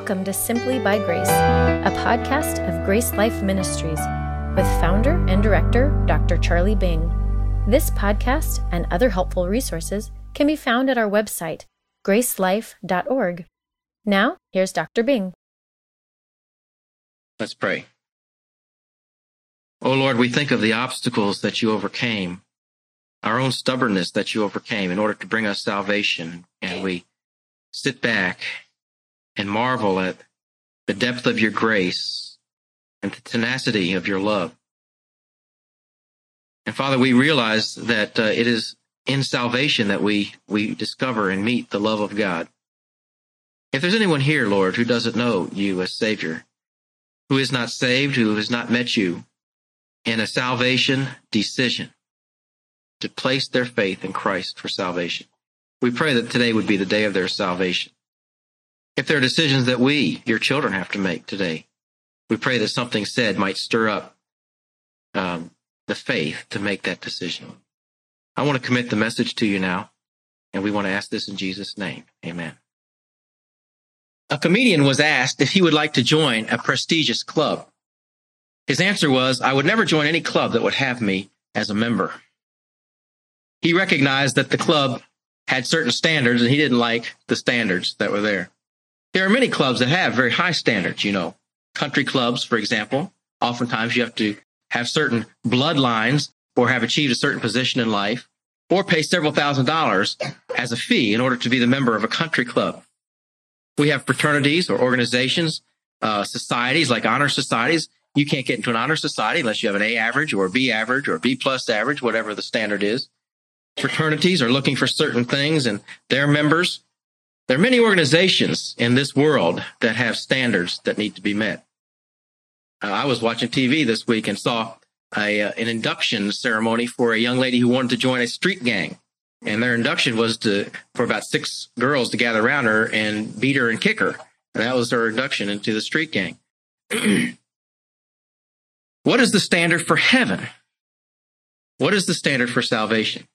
Welcome to Simply by Grace, a podcast of Grace Life Ministries with founder and director Dr. Charlie Bing. This podcast and other helpful resources can be found at our website, gracelife.org. Now, here's Dr. Bing. Let's pray. Oh Lord, we think of the obstacles that you overcame, our own stubbornness that you overcame in order to bring us salvation, and we sit back and marvel at the depth of your grace and the tenacity of your love. And Father, we realize that uh, it is in salvation that we, we discover and meet the love of God. If there's anyone here, Lord, who doesn't know you as Savior, who is not saved, who has not met you in a salvation decision to place their faith in Christ for salvation, we pray that today would be the day of their salvation. If there are decisions that we, your children, have to make today, we pray that something said might stir up um, the faith to make that decision. I want to commit the message to you now, and we want to ask this in Jesus' name. Amen. A comedian was asked if he would like to join a prestigious club. His answer was, I would never join any club that would have me as a member. He recognized that the club had certain standards and he didn't like the standards that were there. There are many clubs that have very high standards, you know, country clubs, for example. Oftentimes you have to have certain bloodlines or have achieved a certain position in life or pay several thousand dollars as a fee in order to be the member of a country club. We have fraternities or organizations, uh, societies like honor societies. You can't get into an honor society unless you have an A average or a B average or a B plus average, whatever the standard is. Fraternities are looking for certain things and their members there are many organizations in this world that have standards that need to be met. Uh, I was watching TV this week and saw a, uh, an induction ceremony for a young lady who wanted to join a street gang. And their induction was to for about six girls to gather around her and beat her and kick her. And that was her induction into the street gang. what is the standard for heaven? What is the standard for salvation?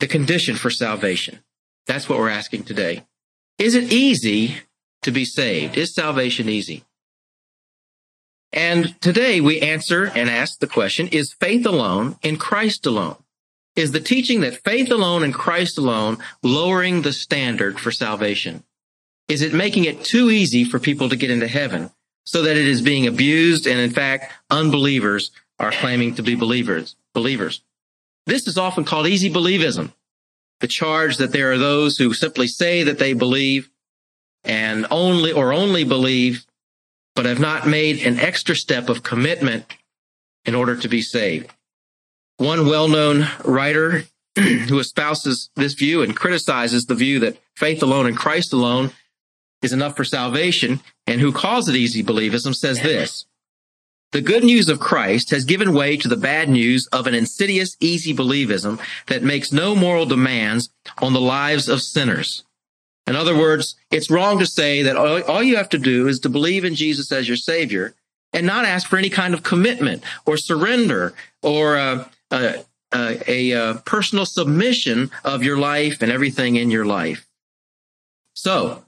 The condition for salvation. That's what we're asking today. Is it easy to be saved? Is salvation easy? And today we answer and ask the question Is faith alone in Christ alone? Is the teaching that faith alone in Christ alone lowering the standard for salvation? Is it making it too easy for people to get into heaven so that it is being abused and in fact unbelievers are claiming to be believers? Believers. This is often called easy believism the charge that there are those who simply say that they believe and only or only believe, but have not made an extra step of commitment in order to be saved. One well known writer who espouses this view and criticizes the view that faith alone in Christ alone is enough for salvation and who calls it easy believism says this the good news of Christ has given way to the bad news of an insidious easy believism that makes no moral demands on the lives of sinners. In other words, it's wrong to say that all, you have to do is to believe in Jesus as your Savior and not ask for any kind of commitment or surrender or uh, uh, uh, a, personal submission of your life and everything in your life. So,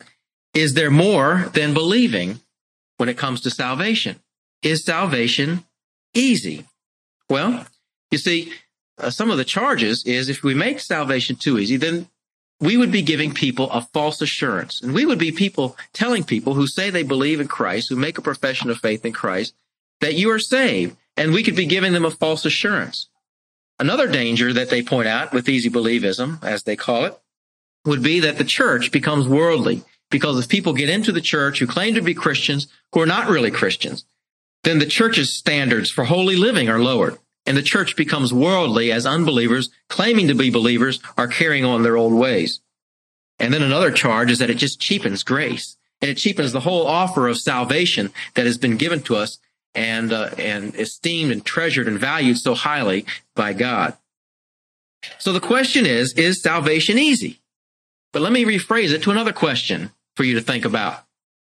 is there more than believing when it comes to salvation? Is salvation easy? Well, you see, uh, some of the charges is if we make salvation too easy, then we would be giving people a false assurance. And we would be people telling people who say they believe in Christ, who make a profession of faith in Christ, that you are saved. And we could be giving them a false assurance. Another danger that they point out with easy believism, as they call it, would be that the church becomes worldly. Because if people get into the church who claim to be Christians, who are not really Christians, then the church's standards for holy living are lowered. And the church becomes worldly as unbelievers claiming to be believers are carrying on their old ways. And then another charge is that it just cheapens grace and it cheapens the whole offer of salvation that has been given to us and, uh, and esteemed and treasured and valued so highly by God. So the question is, is salvation easy? But let me rephrase it to another question for you to think about.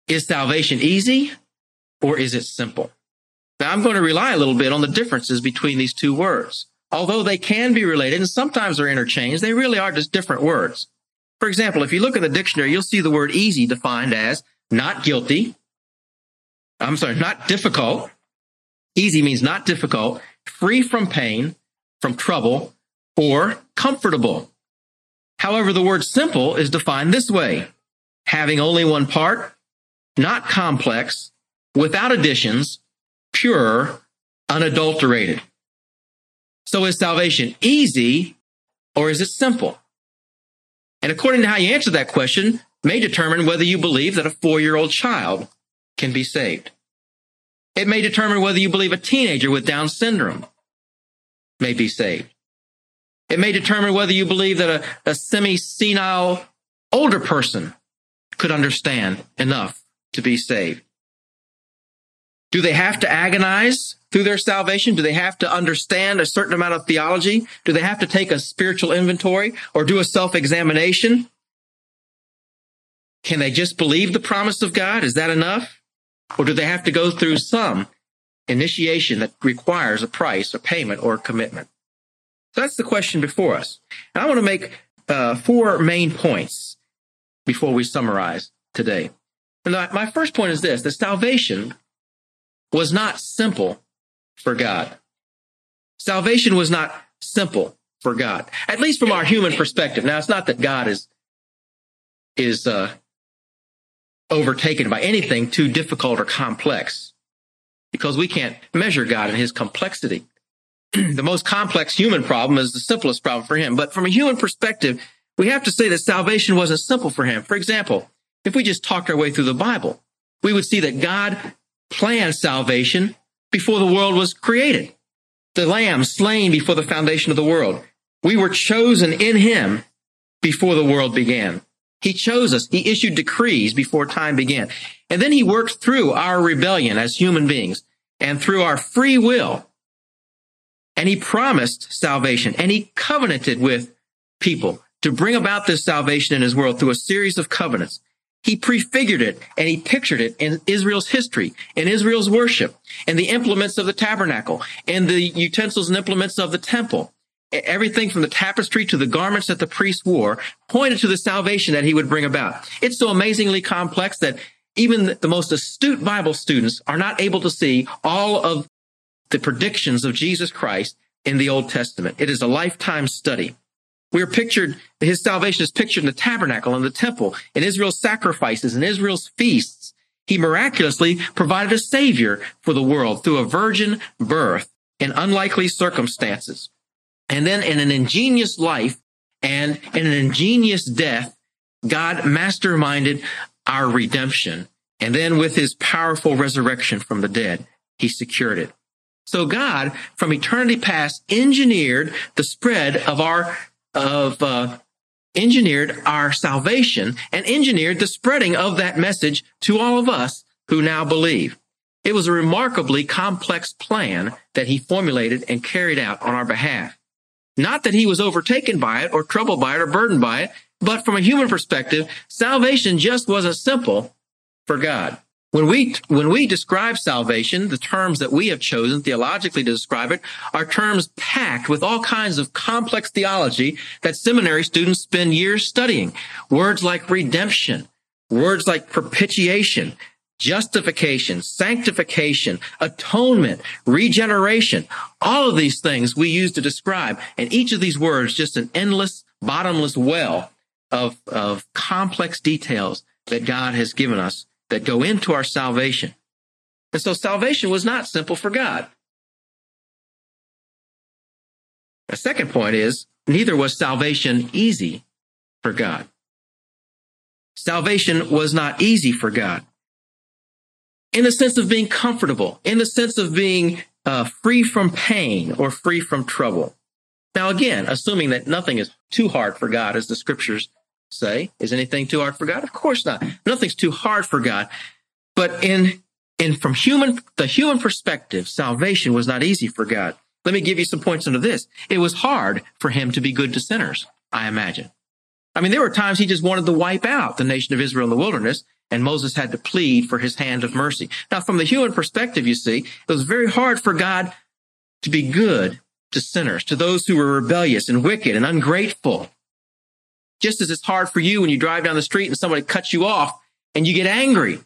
Is salvation easy or is it simple? Now, I'm going to rely a little bit on the differences between these two words. Although they can be related and sometimes are interchanged, they really are just different words. For example, if you look in the dictionary, you'll see the word easy defined as not guilty. I'm sorry, not difficult. Easy means not difficult, free from pain, from trouble, or comfortable. However, the word simple is defined this way having only one part, not complex, without additions, pure, unadulterated. So is salvation easy or is it simple? And according to how you answer that question, may determine whether you believe that a four year old child can be saved. It may determine whether you believe a teenager with Down syndrome may be saved. It may determine whether you believe that a, a semi senile older person could understand enough to be saved. Do they have to agonize through their salvation? Do they have to understand a certain amount of theology? Do they have to take a spiritual inventory or do a self examination? Can they just believe the promise of God? Is that enough? Or do they have to go through some initiation that requires a price, a payment, or a commitment? So that's the question before us. And I want to make uh, four main points before we summarize today. And my first point is this that salvation was not simple for God. Salvation was not simple for God, at least from our human perspective. Now, it's not that God is, is uh, overtaken by anything too difficult or complex, because we can't measure God in his complexity. the most complex human problem is the simplest problem for him. But from a human perspective, we have to say that salvation wasn't simple for him. For example, if we just talked our way through the Bible, we would see that God planned salvation before the world was created. The lamb slain before the foundation of the world. We were chosen in him before the world began. He chose us. He issued decrees before time began. And then he worked through our rebellion as human beings and through our free will. And he promised salvation and he covenanted with people to bring about this salvation in his world through a series of covenants. He prefigured it and he pictured it in Israel's history, in Israel's worship, and the implements of the tabernacle, and the utensils and implements of the temple. Everything from the tapestry to the garments that the priest wore pointed to the salvation that he would bring about. It's so amazingly complex that even the most astute Bible students are not able to see all of the predictions of Jesus Christ in the Old Testament. It is a lifetime study. We are pictured, his salvation is pictured in the tabernacle and the temple, in Israel's sacrifices and Israel's feasts. He miraculously provided a savior for the world through a virgin birth in unlikely circumstances. And then in an ingenious life and in an ingenious death, God masterminded our redemption. And then with his powerful resurrection from the dead, he secured it. So God, from eternity past, engineered the spread of our of uh, engineered our salvation and engineered the spreading of that message to all of us who now believe. It was a remarkably complex plan that he formulated and carried out on our behalf. Not that he was overtaken by it or troubled by it or burdened by it, but from a human perspective, salvation just wasn't simple for God. When we, when we describe salvation, the terms that we have chosen theologically to describe it are terms packed with all kinds of complex theology that seminary students spend years studying. Words like redemption, words like propitiation, justification, sanctification, atonement, regeneration, all of these things we use to describe. And each of these words, just an endless, bottomless well of, of complex details that God has given us that go into our salvation. And so salvation was not simple for God. A second point is neither was salvation easy for God. Salvation was not easy for God in the sense of being comfortable, in the sense of being uh, free from pain or free from trouble. Now, again, assuming that nothing is too hard for God, as the scriptures say, is anything too hard for God? Of course not. Nothing's too hard for God. But in, in from human, the human perspective, salvation was not easy for God. Let me give you some points into this. It was hard for him to be good to sinners, I imagine. I mean, there were times he just wanted to wipe out the nation of Israel in the wilderness, and Moses had to plead for his hand of mercy. Now, from the human perspective, you see, it was very hard for God to be good to sinners, to those who were rebellious and wicked and ungrateful. Just as it's hard for you when you drive down the street and somebody cuts you off and you get angry.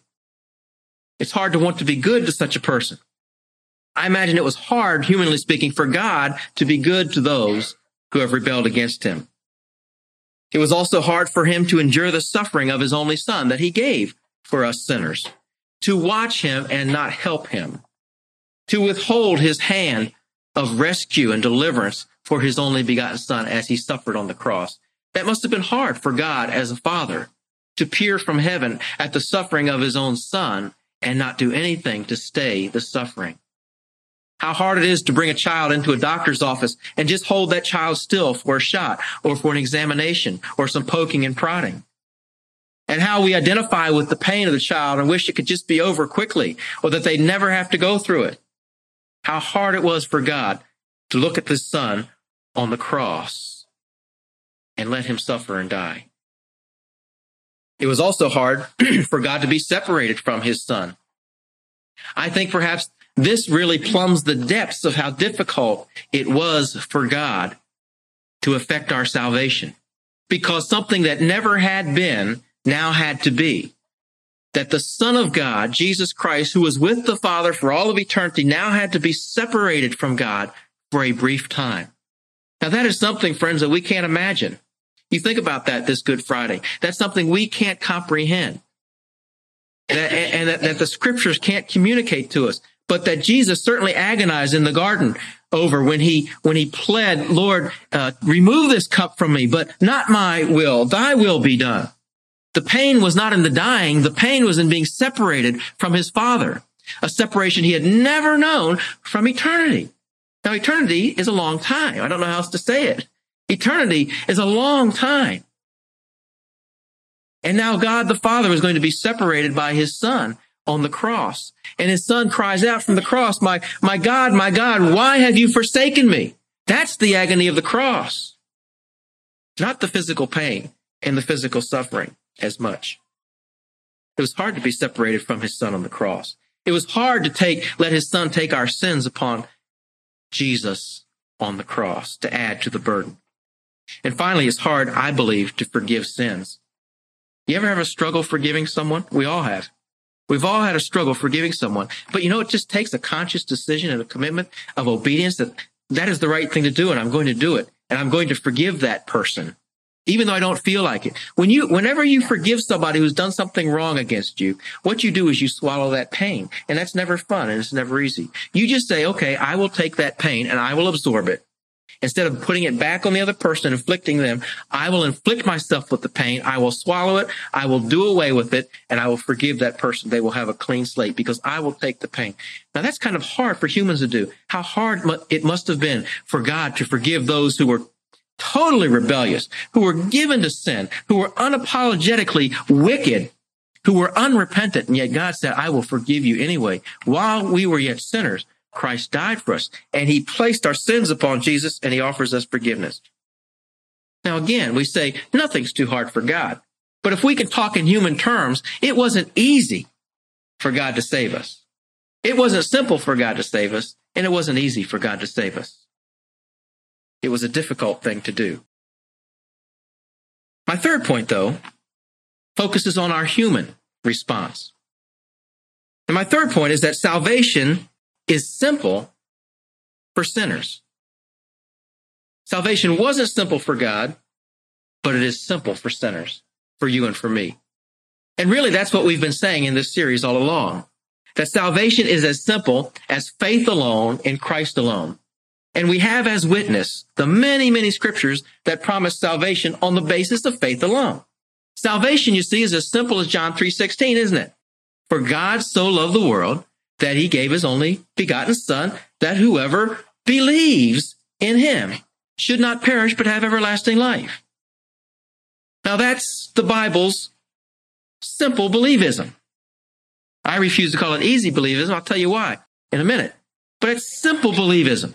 It's hard to want to be good to such a person. I imagine it was hard, humanly speaking, for God to be good to those who have rebelled against him. It was also hard for him to endure the suffering of his only son that he gave for us sinners, to watch him and not help him, to withhold his hand of rescue and deliverance for his only begotten son as he suffered on the cross. That must have been hard for God as a father to peer from heaven at the suffering of his own son and not do anything to stay the suffering. How hard it is to bring a child into a doctor's office and just hold that child still for a shot or for an examination or some poking and prodding. And how we identify with the pain of the child and wish it could just be over quickly or that they'd never have to go through it. How hard it was for God to look at this son on the cross and let him suffer and die. It was also hard for God to be separated from his son. I think perhaps this really plumbs the depths of how difficult it was for God to affect our salvation because something that never had been now had to be. That the Son of God, Jesus Christ, who was with the Father for all of eternity, now had to be separated from God for a brief time. Now, that is something, friends, that we can't imagine. You think about that this Good Friday. That's something we can't comprehend. And, and that, that the scriptures can't communicate to us but that Jesus certainly agonized in the garden over when he when he pled, Lord, uh, remove this cup from me, but not my will, thy will be done. The pain was not in the dying, the pain was in being separated from his father, a separation he had never known from eternity. Now, eternity is a long time. I don't know how else to say it. Eternity is a long time. And now God the Father was going to be separated by his son on the cross. And his son cries out from the cross, my, my God, my God, why have you forsaken me? That's the agony of the cross. Not the physical pain and the physical suffering as much. It was hard to be separated from his son on the cross. It was hard to take, let his son take our sins upon Jesus on the cross to add to the burden. And finally, it's hard, I believe, to forgive sins. You ever have a struggle forgiving someone? We all have. We've all had a struggle forgiving someone, but you know, it just takes a conscious decision and a commitment of obedience that that is the right thing to do. And I'm going to do it. And I'm going to forgive that person, even though I don't feel like it. When you, whenever you forgive somebody who's done something wrong against you, what you do is you swallow that pain and that's never fun and it's never easy. You just say, okay, I will take that pain and I will absorb it. Instead of putting it back on the other person, inflicting them, I will inflict myself with the pain. I will swallow it. I will do away with it and I will forgive that person. They will have a clean slate because I will take the pain. Now that's kind of hard for humans to do. How hard it must have been for God to forgive those who were totally rebellious, who were given to sin, who were unapologetically wicked, who were unrepentant. And yet God said, I will forgive you anyway. While we were yet sinners, Christ died for us and he placed our sins upon Jesus and he offers us forgiveness. Now, again, we say nothing's too hard for God. But if we can talk in human terms, it wasn't easy for God to save us. It wasn't simple for God to save us, and it wasn't easy for God to save us. It was a difficult thing to do. My third point, though, focuses on our human response. And my third point is that salvation is simple for sinners. Salvation wasn't simple for God, but it is simple for sinners, for you and for me. And really, that's what we've been saying in this series all along. That salvation is as simple as faith alone in Christ alone. And we have as witness the many, many scriptures that promise salvation on the basis of faith alone. Salvation, you see, is as simple as John 3.16, isn't it? For God so loved the world that he gave his only begotten son, that whoever believes in him should not perish, but have everlasting life. Now that's the Bible's simple believism. I refuse to call it easy believism. I'll tell you why in a minute. But it's simple believism.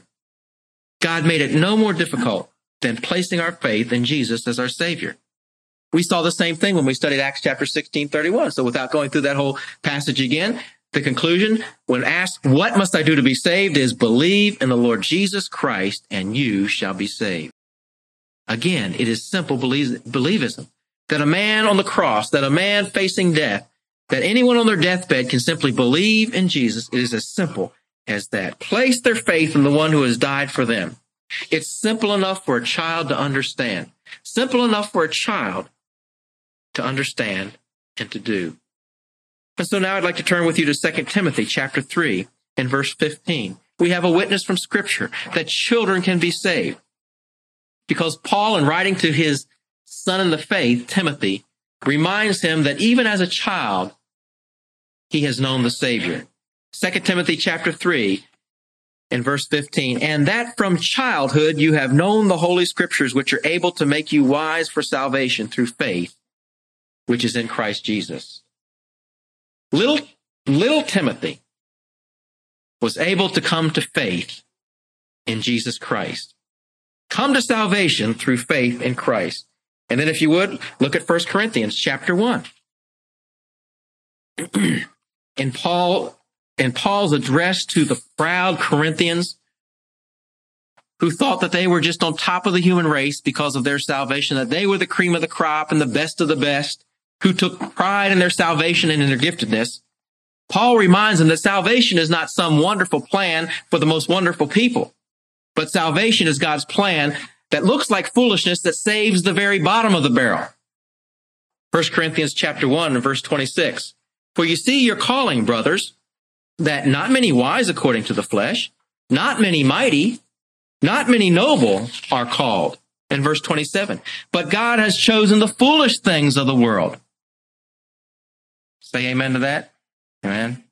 God made it no more difficult than placing our faith in Jesus as our Savior. We saw the same thing when we studied Acts chapter 16, 31. So without going through that whole passage again, the conclusion, when asked, What must I do to be saved? is believe in the Lord Jesus Christ and you shall be saved. Again, it is simple believism that a man on the cross, that a man facing death that anyone on their deathbed can simply believe in Jesus. It is as simple as that. Place their faith in the one who has died for them. It's simple enough for a child to understand. Simple enough for a child to understand and to do. And so now I'd like to turn with you to 2 Timothy chapter 3 and verse 15. We have a witness from scripture that children can be saved. Because Paul, in writing to his son in the faith, Timothy, reminds him that even as a child, he has known the Savior. 2 Timothy chapter 3 in verse 15, and that from childhood you have known the holy scriptures which are able to make you wise for salvation through faith, which is in Christ Jesus. Little, little Timothy was able to come to faith in Jesus Christ. Come to salvation through faith in Christ. And then if you would, look at 1 Corinthians chapter 1. in Paul in Paul's address to the proud Corinthians who thought that they were just on top of the human race because of their salvation, that they were the cream of the crop and the best of the best, who took pride in their salvation and in their giftedness. Paul reminds them that salvation is not some wonderful plan for the most wonderful people, but salvation is God's plan that looks like foolishness that saves the very bottom of the barrel. 1 Corinthians chapter 1 verse 26. For you see your calling, brothers, that not many wise according to the flesh, not many mighty, not many noble are called. In verse 27, but God has chosen the foolish things of the world. Say amen to that. Amen.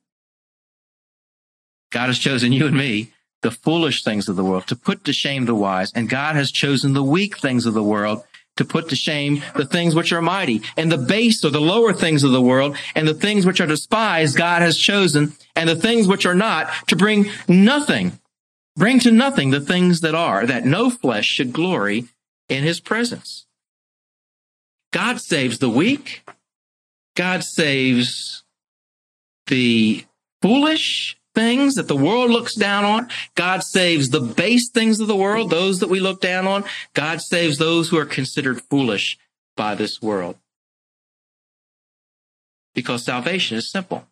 God has chosen you and me, the foolish things of the world, to put to shame the wise, and God has chosen the weak things of the world to put to shame the things which are mighty and the base or the lower things of the world and the things which are despised God has chosen and the things which are not to bring nothing, bring to nothing the things that are, that no flesh should glory in his presence. God saves the weak. God saves the foolish things that the world looks down on. God saves the base things of the world, those that we look down on. God saves those who are considered foolish by this world. Because salvation is simple.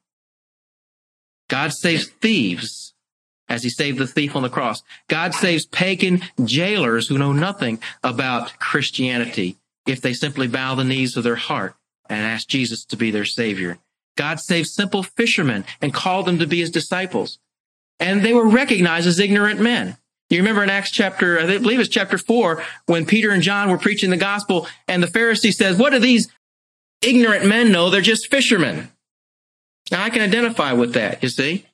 God saves thieves as he saved the thief on the cross. God saves pagan jailers who know nothing about Christianity if they simply bow the knees of their heart and ask Jesus to be their savior. God saved simple fishermen and called them to be his disciples. And they were recognized as ignorant men. You remember in Acts chapter, I believe it's chapter four, when Peter and John were preaching the gospel and the Pharisee says, what do these ignorant men know? They're just fishermen. Now I can identify with that, you see.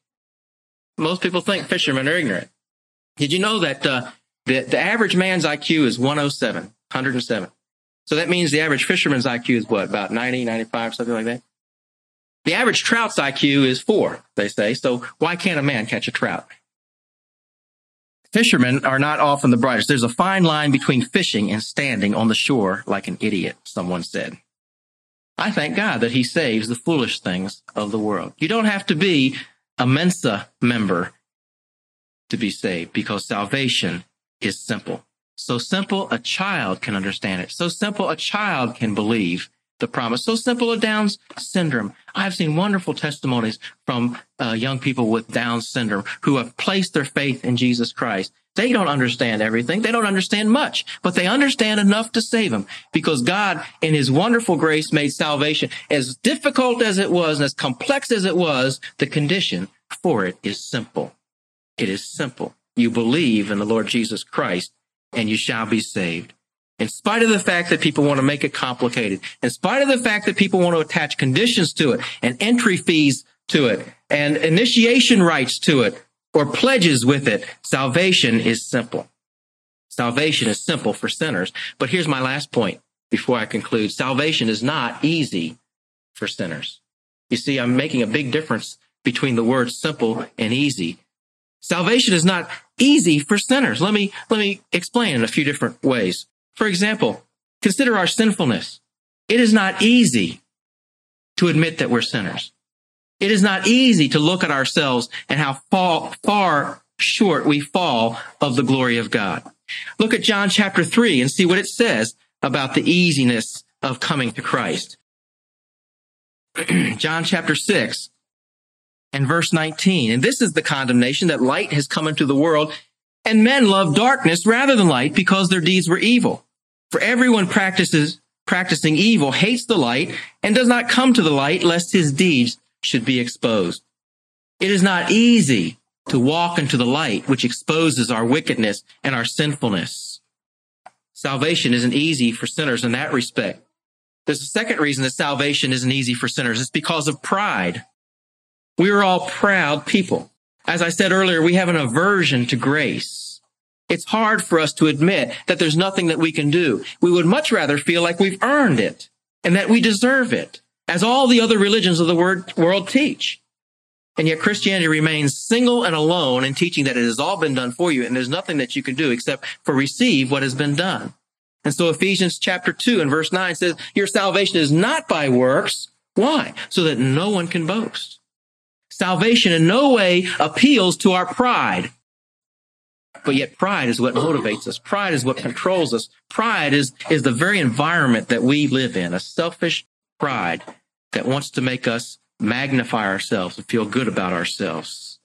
Most people think fishermen are ignorant. Did you know that uh, the, the average man's IQ is 107, 107? So that means the average fisherman's IQ is what, about 90, 95, something like that? The average trout's IQ is four, they say. So why can't a man catch a trout? Fishermen are not often the brightest. There's a fine line between fishing and standing on the shore like an idiot, someone said. I thank God that he saves the foolish things of the world. You don't have to be a Mensa member to be saved because salvation is simple. So simple a child can understand it. So simple a child can believe the promise. So simple a Down's syndrome. I've seen wonderful testimonies from uh, young people with Down syndrome who have placed their faith in Jesus Christ. They don't understand everything. They don't understand much, but they understand enough to save them because God, in his wonderful grace, made salvation as difficult as it was and as complex as it was. The condition for it is simple. It is simple. You believe in the Lord Jesus Christ and you shall be saved in spite of the fact that people want to make it complicated, in spite of the fact that people want to attach conditions to it and entry fees to it and initiation rites to it or pledges with it, salvation is simple. Salvation is simple for sinners. But here's my last point before I conclude. Salvation is not easy for sinners. You see, I'm making a big difference between the words simple and easy. Salvation is not easy for sinners. Let me, let me explain in a few different ways. For example, consider our sinfulness. It is not easy to admit that we're sinners. It is not easy to look at ourselves and how far, far short we fall of the glory of God. Look at John chapter 3 and see what it says about the easiness of coming to Christ. John chapter 6 and verse 19. And this is the condemnation that light has come into the world, and men love darkness rather than light because their deeds were evil. For everyone practices practicing evil hates the light and does not come to the light lest his deeds should be exposed. It is not easy to walk into the light, which exposes our wickedness and our sinfulness. Salvation isn't easy for sinners in that respect. There's a second reason that salvation isn't easy for sinners. It's because of pride. We are all proud people. As I said earlier, we have an aversion to grace. It's hard for us to admit that there's nothing that we can do. We would much rather feel like we've earned it and that we deserve it, as all the other religions of the world teach. And yet Christianity remains single and alone in teaching that it has all been done for you and there's nothing that you can do except for receive what has been done. And so Ephesians chapter 2 and verse 9 says, Your salvation is not by works. Why? So that no one can boast. Salvation in no way appeals to our pride. But yet pride is what motivates us. Pride is what controls us. Pride is, is the very environment that we live in, a selfish pride that wants to make us magnify ourselves and feel good about ourselves.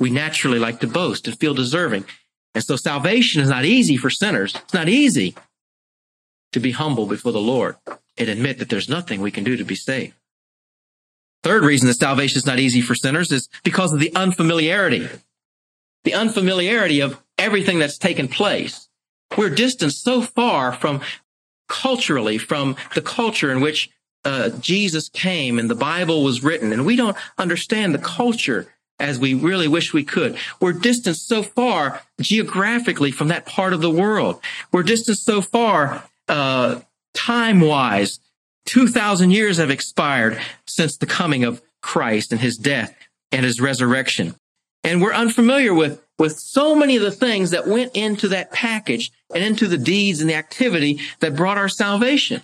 We naturally like to boast and feel deserving. And so salvation is not easy for sinners. It's not easy to be humble before the Lord and admit that there's nothing we can do to be saved. Third reason that salvation is not easy for sinners is because of the unfamiliarity. The unfamiliarity of everything that's taken place. We're distanced so far from culturally from the culture in which uh, Jesus came and the Bible was written, and we don't understand the culture as we really wish we could. We're distanced so far geographically from that part of the world. We're distanced so far uh, time wise. 2,000 years have expired since the coming of Christ and his death and his resurrection. And we're unfamiliar with, with so many of the things that went into that package and into the deeds and the activity that brought our salvation.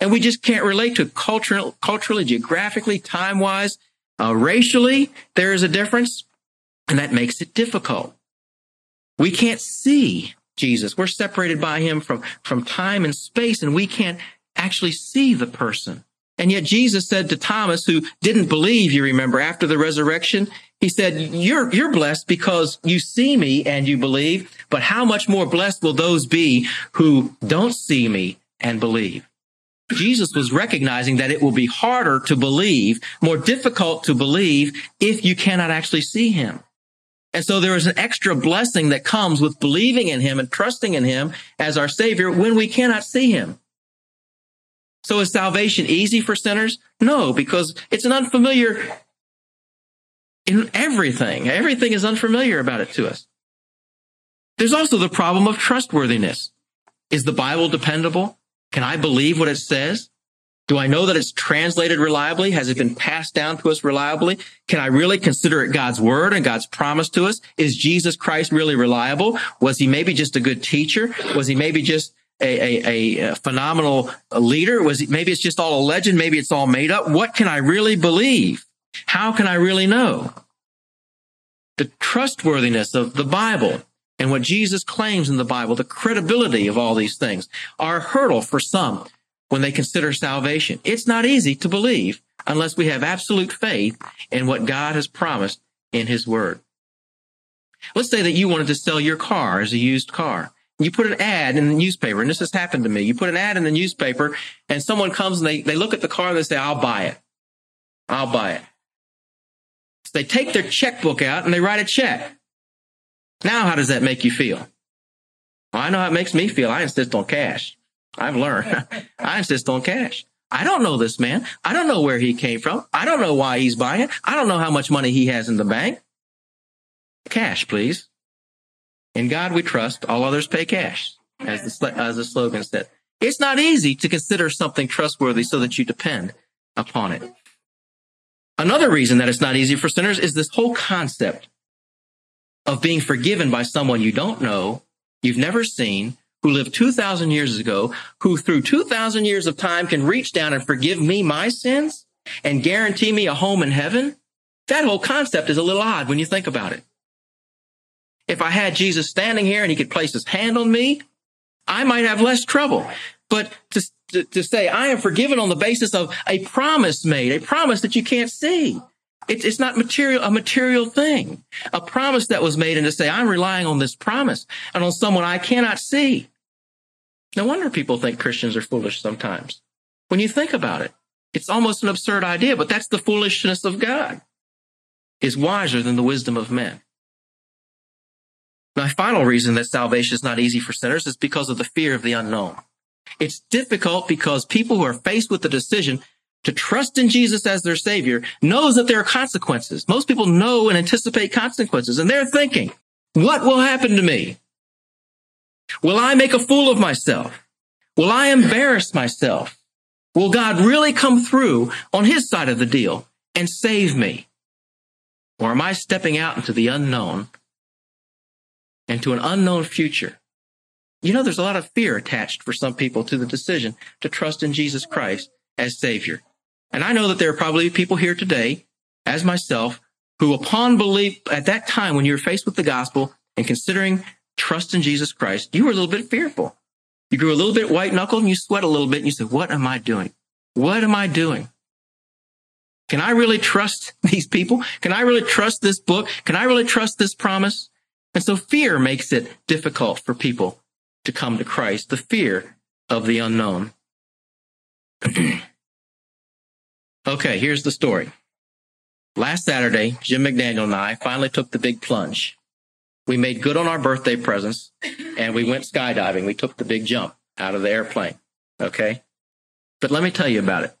And we just can't relate to cultural, culturally, geographically, time wise, uh, racially. There is a difference, and that makes it difficult. We can't see Jesus. We're separated by him from, from time and space, and we can't actually see the person. And yet Jesus said to Thomas, who didn't believe, you remember, after the resurrection, he said, you're, you're blessed because you see me and you believe, but how much more blessed will those be who don't see me and believe? Jesus was recognizing that it will be harder to believe, more difficult to believe if you cannot actually see him. And so there is an extra blessing that comes with believing in him and trusting in him as our savior when we cannot see him. So is salvation easy for sinners? No, because it's an unfamiliar in everything. Everything is unfamiliar about it to us. There's also the problem of trustworthiness. Is the Bible dependable? Can I believe what it says? Do I know that it's translated reliably? Has it been passed down to us reliably? Can I really consider it God's word and God's promise to us? Is Jesus Christ really reliable? Was he maybe just a good teacher? Was he maybe just a, a, a phenomenal leader? Was maybe it's just all a legend? Maybe it's all made up. What can I really believe? How can I really know? The trustworthiness of the Bible and what Jesus claims in the Bible, the credibility of all these things, are a hurdle for some when they consider salvation. It's not easy to believe unless we have absolute faith in what God has promised in His Word. Let's say that you wanted to sell your car as a used car. You put an ad in the newspaper, and this has happened to me. You put an ad in the newspaper, and someone comes and they, they look at the car and they say, I'll buy it. I'll buy it. So they take their checkbook out and they write a check. Now, how does that make you feel? Well, I know how it makes me feel. I insist on cash. I've learned. I insist on cash. I don't know this man. I don't know where he came from. I don't know why he's buying. I don't know how much money he has in the bank. Cash, please. In God we trust. All others pay cash, as the, as the slogan said. It's not easy to consider something trustworthy so that you depend upon it. Another reason that it's not easy for sinners is this whole concept of being forgiven by someone you don't know, you've never seen, who lived 2,000 years ago, who through 2,000 years of time can reach down and forgive me my sins and guarantee me a home in heaven. That whole concept is a little odd when you think about it. If I had Jesus standing here and he could place his hand on me, I might have less trouble. But to, to, to say, I am forgiven on the basis of a promise made, a promise that you can't see. It, it's not material, a material thing, a promise that was made and to say, I'm relying on this promise and on someone I cannot see. No wonder people think Christians are foolish sometimes. When you think about it, it's almost an absurd idea, but that's the foolishness of God is wiser than the wisdom of men. My final reason that salvation is not easy for sinners is because of the fear of the unknown. It's difficult because people who are faced with the decision to trust in Jesus as their savior knows that there are consequences. Most people know and anticipate consequences and they're thinking, what will happen to me? Will I make a fool of myself? Will I embarrass myself? Will God really come through on his side of the deal and save me? Or am I stepping out into the unknown and to an unknown future? You know, there's a lot of fear attached for some people to the decision to trust in Jesus Christ as Savior. And I know that there are probably people here today, as myself, who upon belief at that time when you were faced with the gospel and considering trust in Jesus Christ, you were a little bit fearful. You grew a little bit white knuckled and you sweat a little bit and you said, what am I doing? What am I doing? Can I really trust these people? Can I really trust this book? Can I really trust this promise? And so fear makes it difficult for people to come to Christ, the fear of the unknown. okay, here's the story. Last Saturday, Jim McDaniel and I finally took the big plunge. We made good on our birthday presents and we went skydiving. We took the big jump out of the airplane. Okay. But let me tell you about it.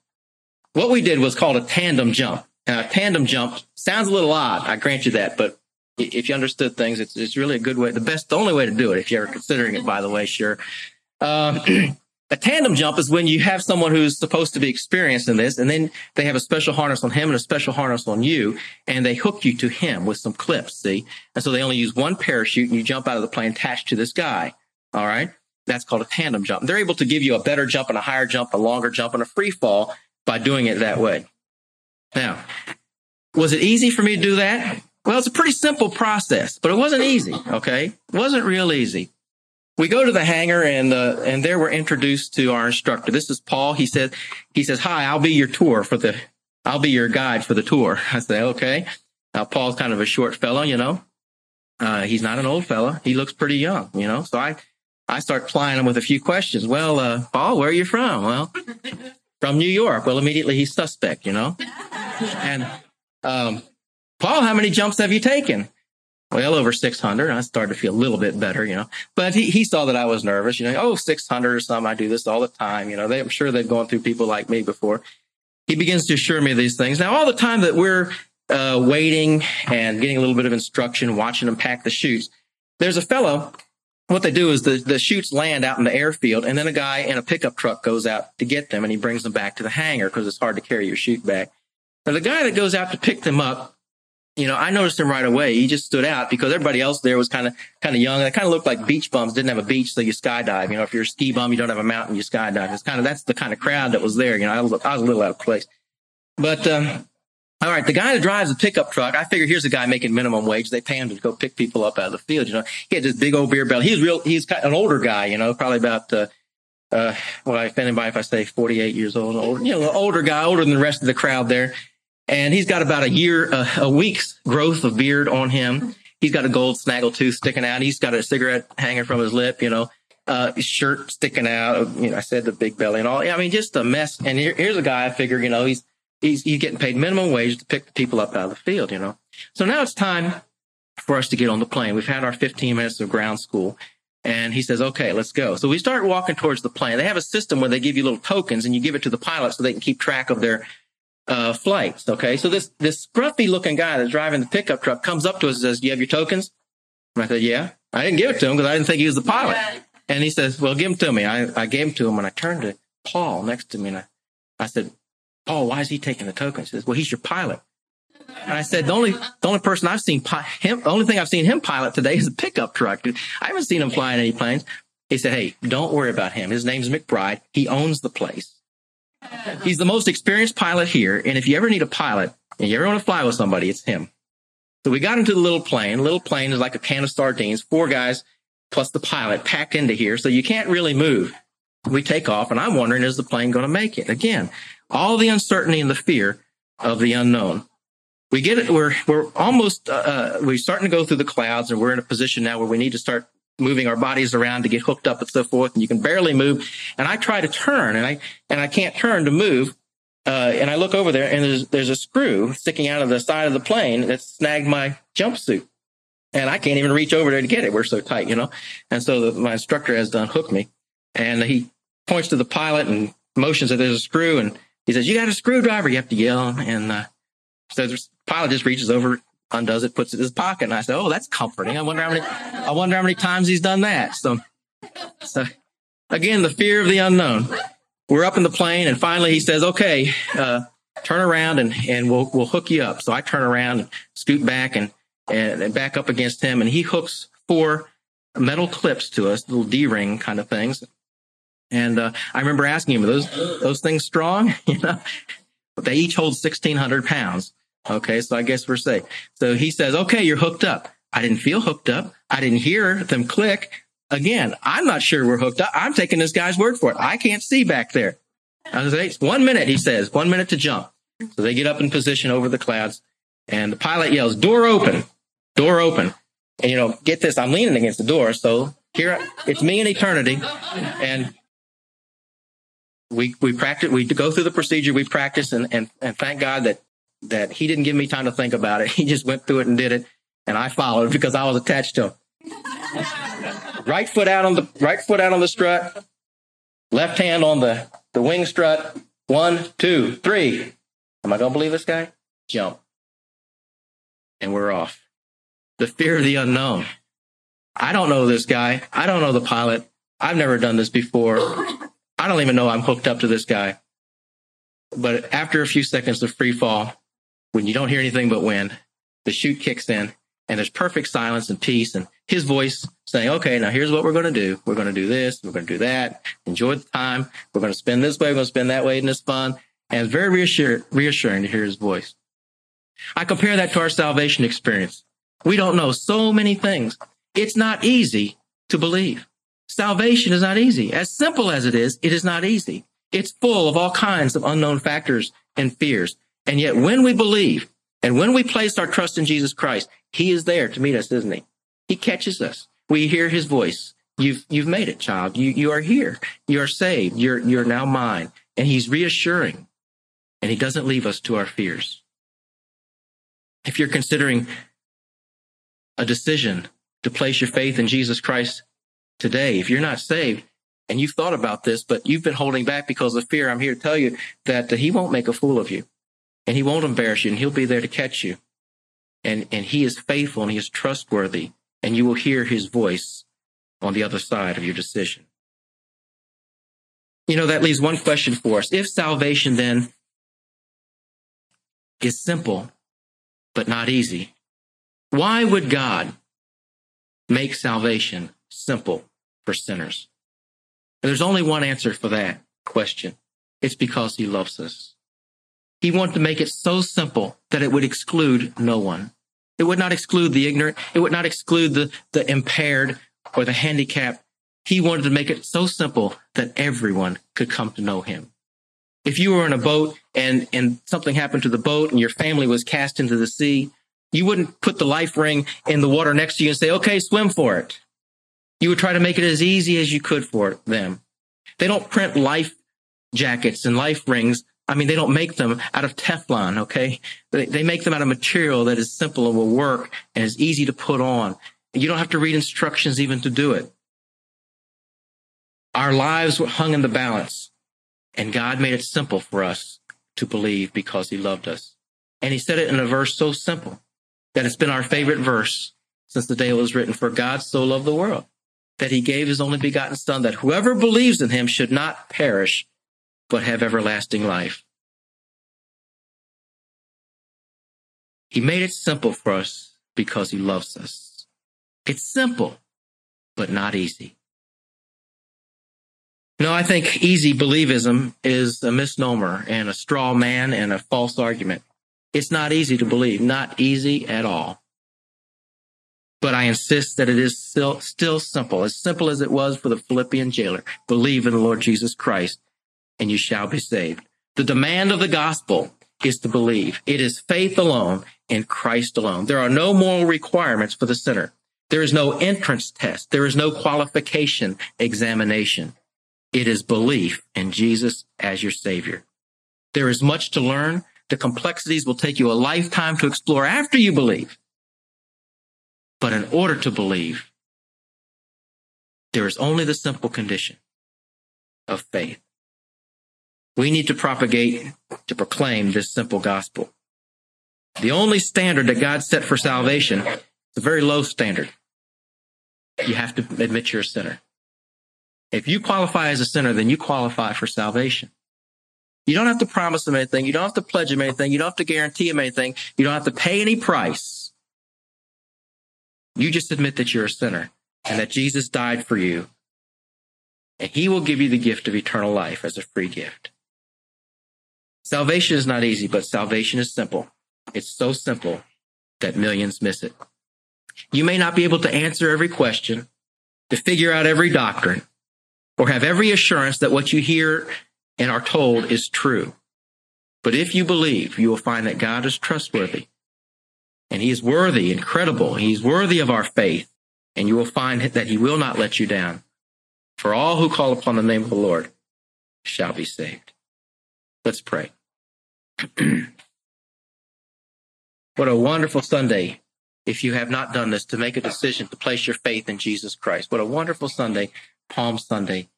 What we did was called a tandem jump. Now, a tandem jump sounds a little odd. I grant you that, but if you understood things, it's, it's really a good way, the best, the only way to do it, if you're considering it, by the way, sure. Um, a tandem jump is when you have someone who's supposed to be experienced in this, and then they have a special harness on him and a special harness on you, and they hook you to him with some clips, see? And so they only use one parachute, and you jump out of the plane attached to this guy. All right. That's called a tandem jump. They're able to give you a better jump and a higher jump, a longer jump, and a free fall by doing it that way. Now, was it easy for me to do that? Well, it's a pretty simple process, but it wasn't easy. Okay. It wasn't real easy. We go to the hangar and, uh, and there we're introduced to our instructor. This is Paul. He says, he says, hi, I'll be your tour for the, I'll be your guide for the tour. I say, okay. Now, Paul's kind of a short fellow, you know. Uh, he's not an old fella. He looks pretty young, you know. So I, I start plying him with a few questions. Well, uh, Paul, where are you from? Well, from New York. Well, immediately he's suspect, you know. And um, Paul, how many jumps have you taken? Well, over 600. I started to feel a little bit better, you know. But he, he saw that I was nervous, you know. Oh, 600 or something. I do this all the time, you know. They, I'm sure they've gone through people like me before. He begins to assure me of these things. Now, all the time that we're uh, waiting and getting a little bit of instruction, watching them pack the chutes, there's a fellow what they do is the, the chutes land out in the airfield and then a guy in a pickup truck goes out to get them and he brings them back to the hangar because it's hard to carry your chute back. Now the guy that goes out to pick them up, you know, I noticed him right away. He just stood out because everybody else there was kind of kind of young. They kind of looked like beach bums. Didn't have a beach, so you skydive. You know, if you're a ski bum, you don't have a mountain, you skydive. It's kind of that's the kind of crowd that was there. You know, I was I was a little out of place, but um, all right, the guy that drives the pickup truck, I figure here's a guy making minimum wage. They pay him to go pick people up out of the field. You know, he had this big old beer belly. He's real. He's an older guy. You know, probably about. Uh, uh, well, I offend anybody if I say 48 years old, old, you know, older guy, older than the rest of the crowd there. And he's got about a year, uh, a week's growth of beard on him. He's got a gold snaggle tooth sticking out. He's got a cigarette hanging from his lip, you know, uh, shirt sticking out. You know, I said the big belly and all. I mean, just a mess. And here, here's a guy I figure, you know, he's, he's, he's getting paid minimum wage to pick the people up out of the field, you know. So now it's time for us to get on the plane. We've had our 15 minutes of ground school. And he says, okay, let's go. So we start walking towards the plane. They have a system where they give you little tokens and you give it to the pilot so they can keep track of their uh, flights. Okay. So this, this scruffy looking guy that's driving the pickup truck comes up to us and says, do you have your tokens? And I said, yeah. I didn't give it to him because I didn't think he was the pilot. And he says, well, give them to me. I, I gave them to him and I turned to Paul next to me and I, I said, Paul, why is he taking the tokens? He says, well, he's your pilot. And I said, the only, the only person I've seen him, the only thing I've seen him pilot today is a pickup truck. I haven't seen him flying any planes. He said, Hey, don't worry about him. His name's McBride. He owns the place. He's the most experienced pilot here. And if you ever need a pilot and you ever want to fly with somebody, it's him. So we got into the little plane. Little plane is like a can of sardines, four guys plus the pilot packed into here. So you can't really move. we take off, and I'm wondering, is the plane going to make it? Again, all the uncertainty and the fear of the unknown. We get it. We're we're almost uh, uh, we're starting to go through the clouds, and we're in a position now where we need to start moving our bodies around to get hooked up and so forth. And you can barely move. And I try to turn, and I and I can't turn to move. Uh, and I look over there, and there's there's a screw sticking out of the side of the plane that snagged my jumpsuit, and I can't even reach over there to get it. We're so tight, you know. And so the, my instructor has to unhook me, and he points to the pilot and motions that there's a screw, and he says, "You got a screwdriver." You have to yell, and uh, so the pilot just reaches over, undoes it, puts it in his pocket, and I said, "Oh, that's comforting." I wonder how many I wonder how many times he's done that. So, so again, the fear of the unknown we're up in the plane, and finally he says, "Okay, uh, turn around and and we'll we'll hook you up." So I turn around, and scoot back, and, and and back up against him, and he hooks four metal clips to us, little D ring kind of things. And uh, I remember asking him, "Are those those things strong?" you know, but they each hold sixteen hundred pounds. Okay, so I guess we're safe. So he says, "Okay, you're hooked up." I didn't feel hooked up. I didn't hear them click. Again, I'm not sure we're hooked up. I'm taking this guy's word for it. I can't see back there. I was one minute, he says, one minute to jump. So they get up in position over the clouds, and the pilot yells, "Door open, door open!" And you know, get this, I'm leaning against the door, so here it's me and eternity, and we we practice, we go through the procedure, we practice, and and and thank God that that he didn't give me time to think about it. He just went through it and did it, and I followed because I was attached to him. Right foot out on the right foot out on the strut. Left hand on the, the wing strut. One, two, three. Am I gonna believe this guy? Jump. And we're off. The fear of the unknown. I don't know this guy. I don't know the pilot. I've never done this before. I don't even know I'm hooked up to this guy. But after a few seconds of free fall, when you don't hear anything but wind, the chute kicks in and there's perfect silence and peace and his voice saying, okay, now here's what we're going to do. We're going to do this. We're going to do that. Enjoy the time. We're going to spend this way. We're going to spend that way and it's fun. And it's very reassure, reassuring to hear his voice. I compare that to our salvation experience. We don't know so many things. It's not easy to believe. Salvation is not easy. As simple as it is, it is not easy. It's full of all kinds of unknown factors and fears. And yet when we believe and when we place our trust in Jesus Christ, he is there to meet us, isn't he? He catches us. We hear his voice. You've, you've made it, child. You, you are here. You are saved. You're, you're now mine. And he's reassuring and he doesn't leave us to our fears. If you're considering a decision to place your faith in Jesus Christ today, if you're not saved and you've thought about this, but you've been holding back because of fear, I'm here to tell you that he won't make a fool of you and he won't embarrass you and he'll be there to catch you. And, and he is faithful and he is trustworthy and you will hear his voice on the other side of your decision. You know, that leaves one question for us. If salvation then is simple, but not easy, why would God make salvation simple for sinners? And there's only one answer for that question. It's because he loves us. He wanted to make it so simple that it would exclude no one. It would not exclude the ignorant. It would not exclude the, the impaired or the handicapped. He wanted to make it so simple that everyone could come to know him. If you were in a boat and, and something happened to the boat and your family was cast into the sea, you wouldn't put the life ring in the water next to you and say, okay, swim for it. You would try to make it as easy as you could for them. They don't print life jackets and life rings I mean, they don't make them out of Teflon, okay? They, they make them out of material that is simple and will work and is easy to put on. You don't have to read instructions even to do it. Our lives were hung in the balance, and God made it simple for us to believe because He loved us. And He said it in a verse so simple that it's been our favorite verse since the day it was written. For God so loved the world that He gave His only begotten Son, that whoever believes in Him should not perish, but have everlasting life. He made it simple for us because he loves us. It's simple, but not easy. No, I think easy believism is a misnomer and a straw man and a false argument. It's not easy to believe, not easy at all. But I insist that it is still, still simple, as simple as it was for the Philippian jailer. Believe in the Lord Jesus Christ and you shall be saved. The demand of the gospel is to believe. It is faith alone in Christ alone. There are no moral requirements for the sinner. There is no entrance test. There is no qualification examination. It is belief in Jesus as your Savior. There is much to learn. The complexities will take you a lifetime to explore after you believe. But in order to believe, there is only the simple condition of faith. We need to propagate, to proclaim this simple gospel. The only standard that God set for salvation is a very low standard. You have to admit you're a sinner. If you qualify as a sinner, then you qualify for salvation. You don't have to promise them anything. You don't have to pledge them anything. You don't have to guarantee them anything. You don't have to pay any price. You just admit that you're a sinner and that Jesus died for you. And he will give you the gift of eternal life as a free gift. Salvation is not easy, but salvation is simple. It's so simple that millions miss it. You may not be able to answer every question, to figure out every doctrine, or have every assurance that what you hear and are told is true. But if you believe, you will find that God is trustworthy and he is worthy and credible. He's worthy of our faith and you will find that he will not let you down. For all who call upon the name of the Lord shall be saved. Let's pray. what a wonderful Sunday if you have not done this to make a decision to place your faith in Jesus Christ. What a wonderful Sunday, Palm Sunday.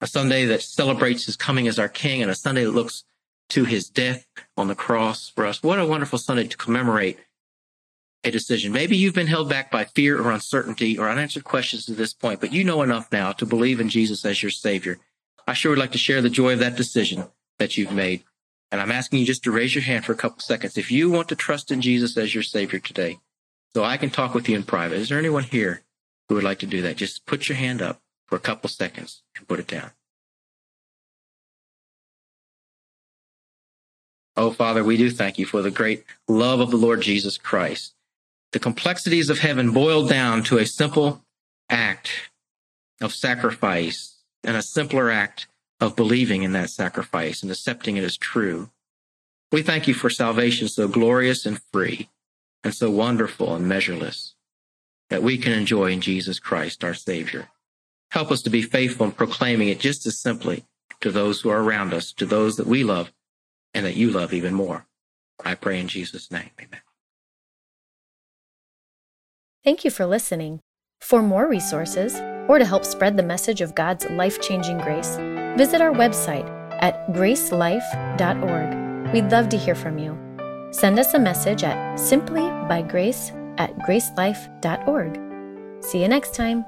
A Sunday that celebrates his coming as our king and a Sunday that looks to his death on the cross for us. What a wonderful Sunday to commemorate a decision. Maybe you've been held back by fear or uncertainty or unanswered questions to this point, but you know enough now to believe in Jesus as your Savior. I sure would like to share the joy of that decision that you've made. And I'm asking you just to raise your hand for a couple seconds. If you want to trust in Jesus as your Savior today, so I can talk with you in private, is there anyone here who would like to do that? Just put your hand up for a couple seconds and put it down. Oh, Father, we do thank you for the great love of the Lord Jesus Christ. The complexities of heaven boiled down to a simple act of sacrifice and a simpler act of believing in that sacrifice and accepting it as true. We thank you for salvation so glorious and free and so wonderful and measureless that we can enjoy in Jesus Christ, our Savior. Help us to be faithful in proclaiming it just as simply to those who are around us, to those that we love and that you love even more. I pray in Jesus' name. Amen. Thank you for listening. For more resources, or to help spread the message of God's life changing grace, visit our website at gracelife.org. We'd love to hear from you. Send us a message at simplybygrace at gracelife.org. See you next time.